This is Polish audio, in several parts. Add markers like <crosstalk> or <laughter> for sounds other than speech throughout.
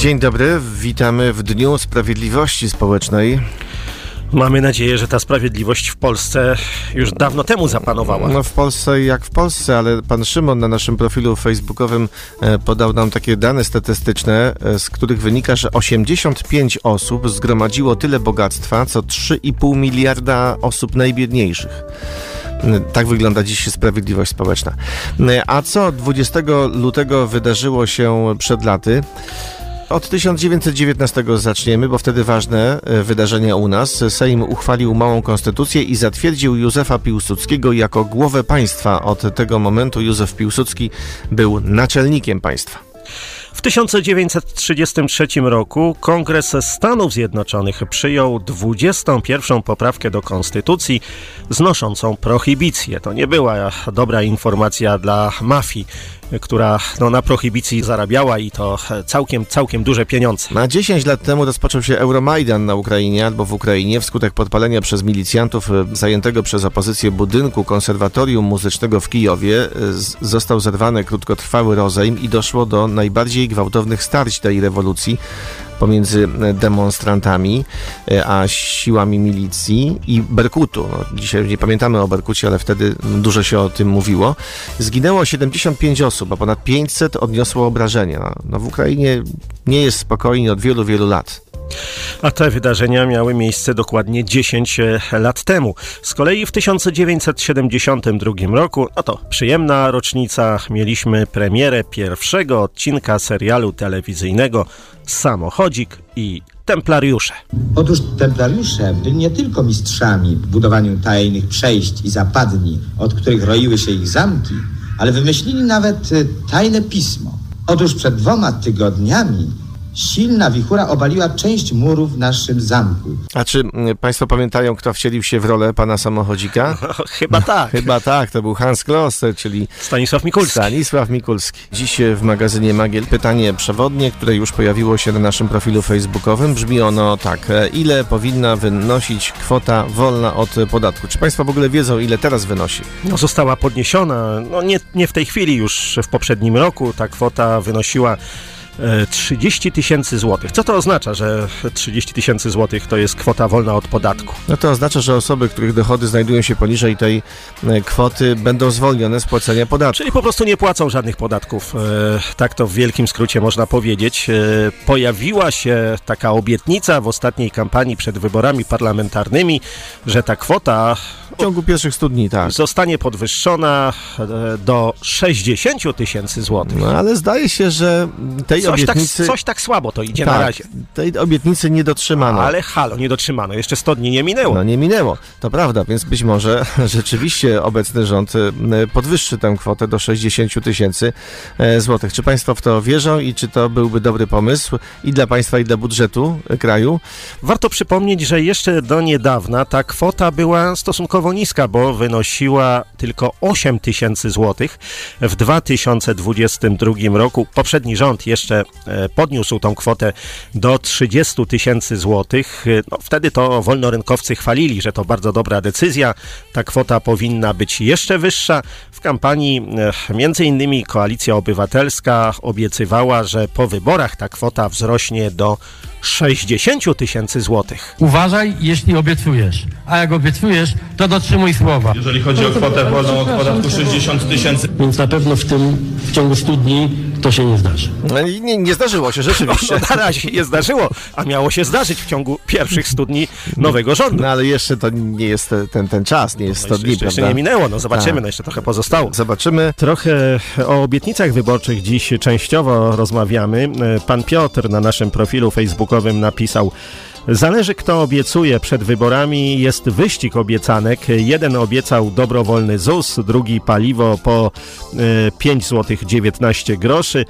Dzień dobry, witamy w Dniu Sprawiedliwości Społecznej. Mamy nadzieję, że ta sprawiedliwość w Polsce już dawno temu zapanowała. No w Polsce jak w Polsce, ale pan Szymon na naszym profilu facebookowym e, podał nam takie dane statystyczne, e, z których wynika, że 85 osób zgromadziło tyle bogactwa, co 3,5 miliarda osób najbiedniejszych. E, tak wygląda dziś sprawiedliwość społeczna. A co 20 lutego wydarzyło się przed laty? Od 1919 zaczniemy, bo wtedy ważne e, wydarzenia u nas. Sejm uchwalił małą konstytucję i zatwierdził Józefa Piłsudskiego jako głowę państwa. Od tego momentu Józef Piłsudski był naczelnikiem państwa. W 1933 roku Kongres Stanów Zjednoczonych przyjął 21 poprawkę do konstytucji znoszącą prohibicję. To nie była dobra informacja dla mafii która no, na prohibicji zarabiała i to całkiem, całkiem duże pieniądze. Na 10 lat temu rozpoczął się Euromajdan na Ukrainie albo w Ukrainie wskutek podpalenia przez milicjantów e, zajętego przez opozycję budynku konserwatorium muzycznego w Kijowie. E, został zerwany krótkotrwały rozejm i doszło do najbardziej gwałtownych starć tej rewolucji pomiędzy demonstrantami e, a siłami milicji i Berkutu. No, dzisiaj nie pamiętamy o Berkucie, ale wtedy dużo się o tym mówiło. Zginęło 75 osób, a ponad 500 odniosło obrażenia. No, w Ukrainie nie jest spokojnie od wielu, wielu lat. A te wydarzenia miały miejsce dokładnie 10 e, lat temu. Z kolei w 1972 roku, no to przyjemna rocznica, mieliśmy premierę pierwszego odcinka serialu telewizyjnego Samochodzik i Templariusze. Otóż templariusze byli nie tylko mistrzami w budowaniu tajnych przejść i zapadni, od których roiły się ich zamki, ale wymyślili nawet e, tajne pismo. Otóż przed dwoma tygodniami Silna wichura obaliła część murów w naszym zamku. A czy mm, Państwo pamiętają, kto wcielił się w rolę pana samochodzika? <laughs> chyba tak. chyba tak, to był Hans Kloster, czyli Stanisław Mikulski. Stanisław Mikulski. Dziś w magazynie Magiel pytanie przewodnie, które już pojawiło się na naszym profilu facebookowym. Brzmi ono tak. Ile powinna wynosić kwota wolna od podatku? Czy Państwo w ogóle wiedzą, ile teraz wynosi? No, została podniesiona, no nie, nie w tej chwili, już w poprzednim roku ta kwota wynosiła 30 tysięcy złotych. Co to oznacza, że 30 tysięcy złotych to jest kwota wolna od podatku? No to oznacza, że osoby, których dochody znajdują się poniżej tej e, kwoty, będą zwolnione z płacenia podatku. Czyli po prostu nie płacą żadnych podatków. E, tak to w wielkim skrócie można powiedzieć. E, pojawiła się taka obietnica w ostatniej kampanii przed wyborami parlamentarnymi, że ta kwota w ciągu pierwszych 100 dni, tak. Zostanie podwyższona do 60 tysięcy złotych. No ale zdaje się, że tej coś tak- obietnicy... Tak, coś tak słabo to idzie tak, na razie. Tej obietnicy nie dotrzymano. Ale halo, nie dotrzymano. Jeszcze 100 dni nie minęło. No nie minęło, to prawda, więc być może <laughs> rzeczywiście obecny rząd e, podwyższy tę kwotę do 60 tysięcy e, złotych. Czy Państwo w to wierzą i czy to byłby dobry pomysł i dla państwa, i dla budżetu kraju? Warto przypomnieć, że jeszcze do niedawna ta kwota była stosunkowo niska, bo wynosiła tylko 8 tysięcy złotych. W 2022 roku poprzedni rząd jeszcze e, podniósł tą kwotę do 30 tysięcy złotych. E, no, wtedy to wolnorynkowcy chwalili, że to bardzo dobra decyzja. Ta kwota powinna być jeszcze wyższa. W kampanii e, między innymi Koalicja Obywatelska obiecywała, że po wyborach ta kwota wzrośnie do 60 tysięcy złotych. Uważaj, jeśli obiecujesz. A jak obiecujesz, to dotrzymuj słowa. Jeżeli chodzi o kwotę wolną od podatku 60 tysięcy. Więc na pewno w tym, w ciągu 100 dni to się nie zdarzy. No, nie, nie zdarzyło się, rzeczywiście. No, <laughs> no, na razie nie zdarzyło, a miało się zdarzyć w ciągu pierwszych 100 dni nowego rządu. No ale jeszcze to nie jest ten, ten czas, nie jest 100 no, dni, jeszcze, prawda? Jeszcze nie minęło, no zobaczymy, tak. no jeszcze trochę pozostało. Zobaczymy. Trochę o obietnicach wyborczych dziś częściowo rozmawiamy. Pan Piotr na naszym profilu facebookowym napisał Zależy kto obiecuje przed wyborami, jest wyścig obiecanek. Jeden obiecał dobrowolny ZUS, drugi paliwo po 5 zł 19 groszy.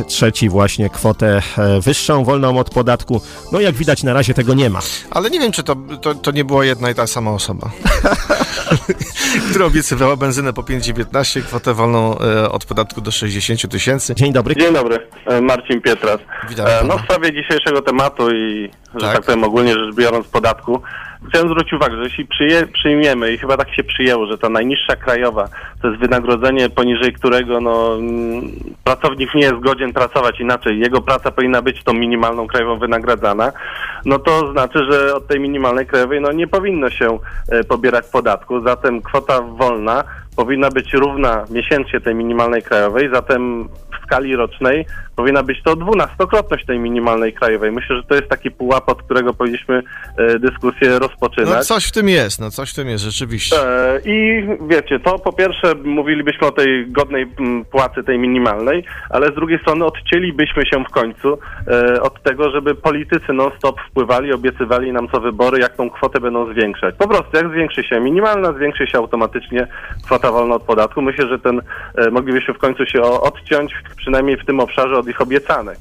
Y, trzeci właśnie kwotę e, wyższą, wolną od podatku. No jak widać na razie tego nie ma. Ale nie wiem, czy to, to, to nie była jedna i ta sama osoba, <laughs> która obiecywała benzynę po 5,19, kwotę wolną e, od podatku do 60 tysięcy. Dzień dobry. Dzień dobry, e, Marcin Pietras. Witam. No w sprawie dzisiejszego tematu i że Tak. tak powiem ogólnie rzecz biorąc, podatku. Chciałem zwrócić uwagę, że jeśli przyje, przyjmiemy i chyba tak się przyjęło, że ta najniższa krajowa to jest wynagrodzenie, poniżej którego no, mm, pracownik nie jest godzien pracować inaczej, jego praca powinna być tą minimalną krajową wynagradzana, no to znaczy, że od tej minimalnej krajowej no, nie powinno się e, pobierać podatku, zatem kwota wolna powinna być równa miesięcznie tej minimalnej krajowej, zatem skali rocznej powinna być to dwunastokrotność tej minimalnej krajowej. Myślę, że to jest taki pułap, od którego powinniśmy e, dyskusję rozpoczynać. No coś w tym jest, no coś w tym jest, rzeczywiście. E, I wiecie, to po pierwsze mówilibyśmy o tej godnej płacy, tej minimalnej, ale z drugiej strony odcięlibyśmy się w końcu e, od tego, żeby politycy non-stop wpływali, obiecywali nam co wybory, jak tą kwotę będą zwiększać. Po prostu jak zwiększy się minimalna, zwiększy się automatycznie kwota wolna od podatku. Myślę, że ten moglibyśmy w końcu się odciąć, przynajmniej w tym obszarze od ich obiecanek.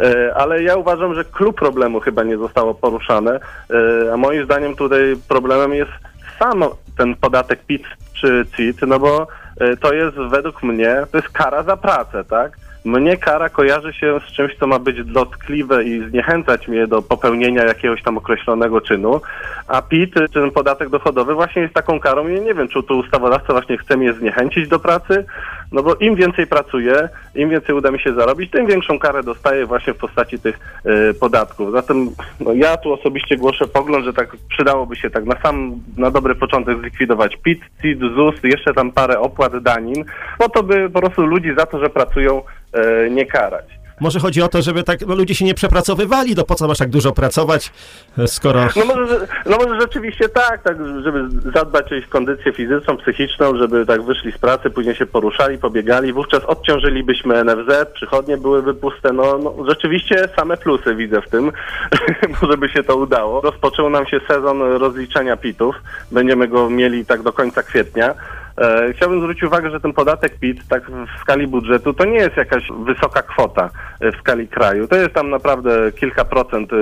E, Ale ja uważam, że klub problemu chyba nie zostało poruszane, e, a moim zdaniem tutaj problemem jest sam ten podatek PIT czy CIT, no bo e, to jest według mnie, to jest kara za pracę, tak? Mnie kara kojarzy się z czymś, co ma być dotkliwe i zniechęcać mnie do popełnienia jakiegoś tam określonego czynu, a PIT, czy ten podatek dochodowy właśnie jest taką karą i nie wiem, czy tu ustawodawca właśnie chce mnie zniechęcić do pracy, no bo im więcej pracuję, im więcej uda mi się zarobić, tym większą karę dostaję właśnie w postaci tych e, podatków. Zatem no, ja tu osobiście głoszę pogląd, że tak przydałoby się tak na sam, na dobry początek zlikwidować PIT, CIT, ZUS, jeszcze tam parę opłat danin, po to by po prostu ludzi za to, że pracują e, nie karać. Może chodzi o to, żeby tak no, ludzie się nie przepracowywali, no po co masz tak dużo pracować, e, skoro... No może, że- no może rzeczywiście tak, tak, żeby zadbać o ich kondycję fizyczną, psychiczną, żeby tak wyszli z pracy, później się poruszali, pobiegali, wówczas odciążylibyśmy NFZ, przychodnie byłyby puste, no, no rzeczywiście same plusy widzę w tym, <laughs> może by się to udało. Rozpoczął nam się sezon rozliczenia PIT-ów, będziemy go mieli tak do końca kwietnia. E, Chciałbym zwrócić uwagę, że ten podatek PIT tak w skali budżetu to nie jest jakaś wysoka kwota e, w skali kraju. To jest tam naprawdę kilka procent e,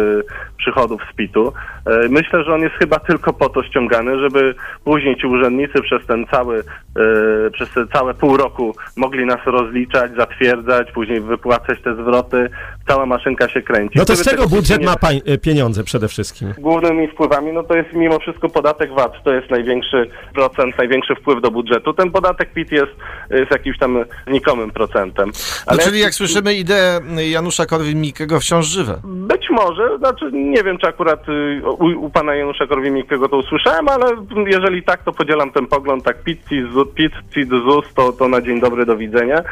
przychodów z PIT-u. Myślę, że on jest chyba tylko po to ściągany, żeby później ci urzędnicy przez ten cały, przez te całe pół roku mogli nas rozliczać, zatwierdzać, później wypłacać te zwroty. Cała maszynka się kręci. No to z czego tego budżet nie- ma pieniądze przede wszystkim? Głównymi wpływami, no to jest mimo wszystko podatek VAT, to jest największy procent, największy wpływ do budżetu. Ten podatek PIT jest, jest jakimś tam znikomym procentem. No, czyli jak słyszymy, idee Janusza Korwin-Mikkego wciąż żywe. Być może, znaczy nie wiem, czy akurat y, u, u pana Janusza Korwin-Mikkego to usłyszałem, ale jeżeli tak, to podzielam ten pogląd, tak PIT, CIT, ZUS, to, to na dzień dobry, do widzenia.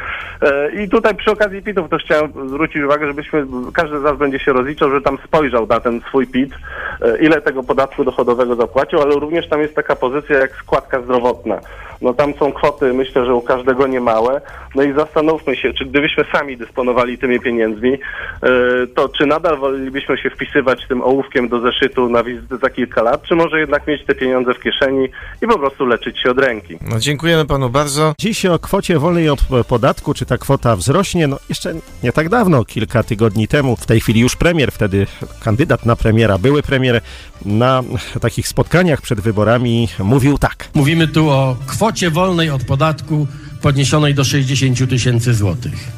E, I tutaj przy okazji PIT-ów to chciałem zwrócić uwagę, żebyśmy, każdy z nas będzie się rozliczał, że tam spojrzał na ten swój PIT, e, ile tego podatku dochodowego zapłacił, ale również tam jest taka pozycja jak składka zdrowotna. No tam są kwoty, myślę, że u każdego niemałe. No i zastanówmy się, czy gdybyśmy sami dysponowali tymi pieniędzmi, e, to czy nadal wolelibyśmy się wpisywać tym ołówkiem do zeszytu na wizytę za kilka lat, czy może jednak mieć te pieniądze w kieszeni i po prostu leczyć się od ręki. No, dziękujemy panu bardzo. Dziś o kwocie wolnej od podatku, czy ta kwota wzrośnie, no jeszcze nie tak dawno, kilka tygodni temu, w tej chwili już premier, wtedy kandydat na premiera, były premier, na takich spotkaniach przed wyborami mówił tak. Mówimy tu o kwocie wolnej od podatku podniesionej do 60 tysięcy złotych.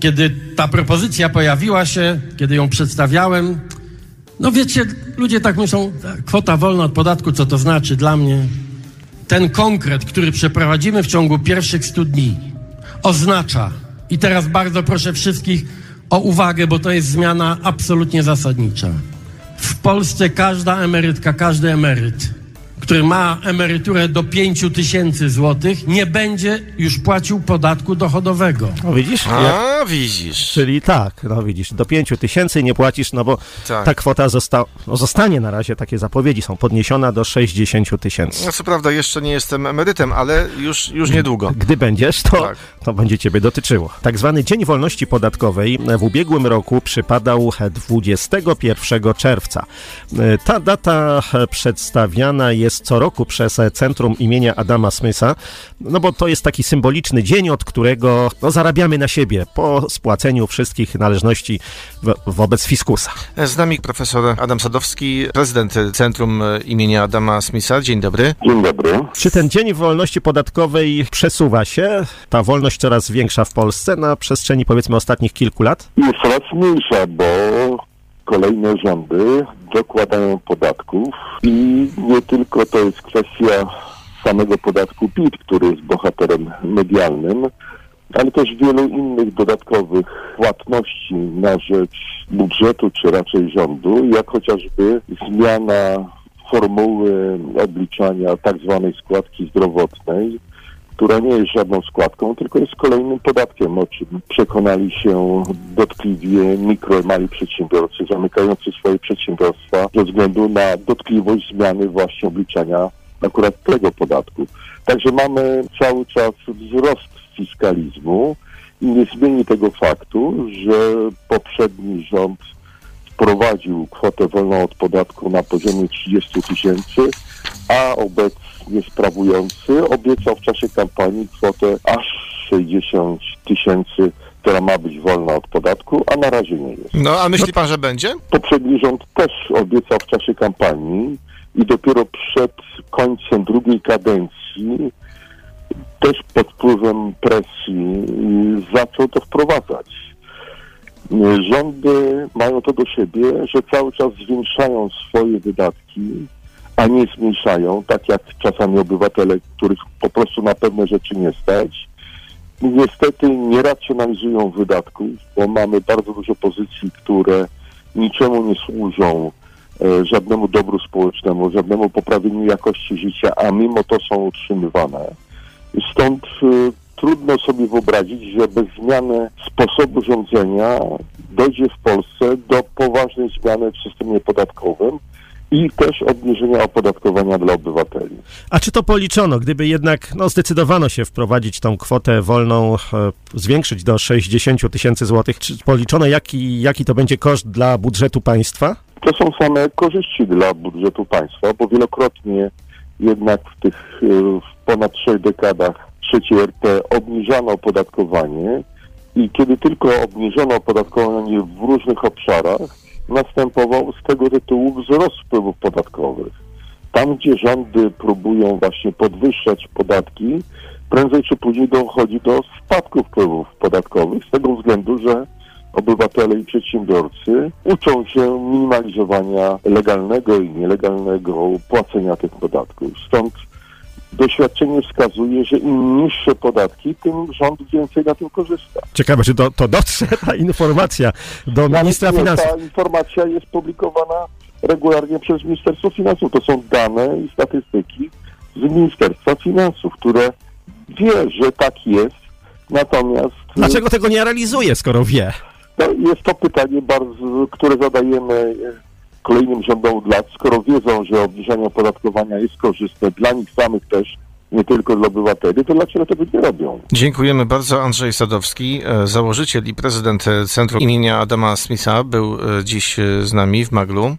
Kiedy ta propozycja pojawiła się, kiedy ją przedstawiałem, no wiecie, ludzie tak myślą, kwota wolna od podatku, co to znaczy dla mnie? Ten konkret, który przeprowadzimy w ciągu pierwszych 100 dni, oznacza, i teraz bardzo proszę wszystkich o uwagę, bo to jest zmiana absolutnie zasadnicza. W Polsce każda emerytka, każdy emeryt, który ma emeryturę do 5 tysięcy złotych, nie będzie już płacił podatku dochodowego. No widzisz? Jak, A, widzisz. czyli tak, no widzisz, do 5 tysięcy nie płacisz, no bo Tak. ta kwota zosta- no zostanie na razie, takie zapowiedzi są, podniesiona do 60 tysięcy. No co prawda jeszcze nie jestem emerytem, ale już, już niedługo. Gdy będziesz, to, Tak. to będzie ciebie dotyczyło. Tak zwany Dzień Wolności Podatkowej w ubiegłym roku przypadał 21 czerwca. E, Ta data przedstawiana jest co roku przez e, Centrum imienia Adama Smitha, no bo to jest taki symboliczny dzień, od którego no, zarabiamy na siebie po spłaceniu wszystkich należności wo- wobec fiskusa. Z nami profesor Adam Sadowski, prezydent Centrum imienia Adama Smitha. Dzień dobry. Dzień dobry. Czy ten Dzień Wolności Podatkowej przesuwa się? Ta wolność coraz większa w Polsce na przestrzeni powiedzmy ostatnich kilku lat? Jest coraz mniejsza, bo kolejne rządy dokładają podatków i nie tylko to jest kwestia samego podatku PIT, który jest bohaterem medialnym, ale też wielu innych dodatkowych płatności na rzecz budżetu, czy raczej rządu, jak chociażby zmiana formuły obliczania tak zwanej składki zdrowotnej, która nie jest żadną składką, tylko jest kolejnym podatkiem, o czym przekonali się dotkliwie mikro i mali przedsiębiorcy zamykający swoje przedsiębiorstwa ze względu na dotkliwość zmiany właśnie obliczania akurat tego podatku. Także mamy cały czas wzrost fiskalizmu i nie zmieni tego faktu, że poprzedni rząd wprowadził kwotę wolną od podatku na poziomie 30 tysięcy, a obecnie sprawujący obiecał w czasie kampanii kwotę aż 60 tysięcy, która ma być wolna od podatku, a na razie nie jest. No, a myśli pan, że będzie? Poprzedni rząd też obiecał w czasie kampanii i dopiero przed końcem drugiej kadencji też pod wpływem presji zaczął to wprowadzać. Rządy mają to do siebie, że cały czas zwiększają swoje wydatki, a nie zmniejszają, tak jak czasami obywatele, których po prostu na pewne rzeczy nie stać. Niestety nie racjonalizują wydatków, bo mamy bardzo dużo pozycji, które niczemu nie służą, e, żadnemu dobru społecznemu, żadnemu poprawieniu jakości życia, a mimo to są utrzymywane. Stąd e, trudno sobie wyobrazić, że bez zmiany sposobu rządzenia dojdzie w Polsce do poważnej zmiany w systemie podatkowym i też obniżenia opodatkowania dla obywateli. A czy to policzono, gdyby jednak no, zdecydowano się wprowadzić tą kwotę wolną, e, zwiększyć do 60 tysięcy złotych, czy policzono jaki, jaki to będzie koszt dla budżetu państwa? To są same korzyści dla budżetu państwa, bo wielokrotnie jednak w tych e, w ponad trzech dekadach trzeciej RP obniżano opodatkowanie i kiedy tylko obniżono opodatkowanie w różnych obszarach, następował z tego tytułu wzrost wpływów podatkowych. Tam, gdzie rządy próbują właśnie podwyższać podatki, prędzej czy później dochodzi do spadku wpływów podatkowych z tego względu, że obywatele i przedsiębiorcy uczą się minimalizowania legalnego i nielegalnego płacenia tych podatków. Stąd doświadczenie wskazuje, że im niższe podatki, tym rząd więcej na tym korzysta. Ciekawe, czy to, to dotrze <laughs> ta informacja do ministra finansów. Ta informacja jest publikowana regularnie przez Ministerstwo Finansów. To są dane i statystyki z Ministerstwa Finansów, które wie, że tak jest, natomiast... Dlaczego tego nie realizuje, skoro wie? No, jest to pytanie, bardzo, które zadajemy kolejnym rządom od lat, skoro wiedzą, że obniżenie opodatkowania jest korzystne dla nich samych też, nie tylko dla obywateli, to dlaczego tego nie robią? Dziękujemy bardzo. Andrzej Sadowski, e, założyciel i prezydent Centrum imienia Adama Smitha, był e, dziś e, z nami w Maglu.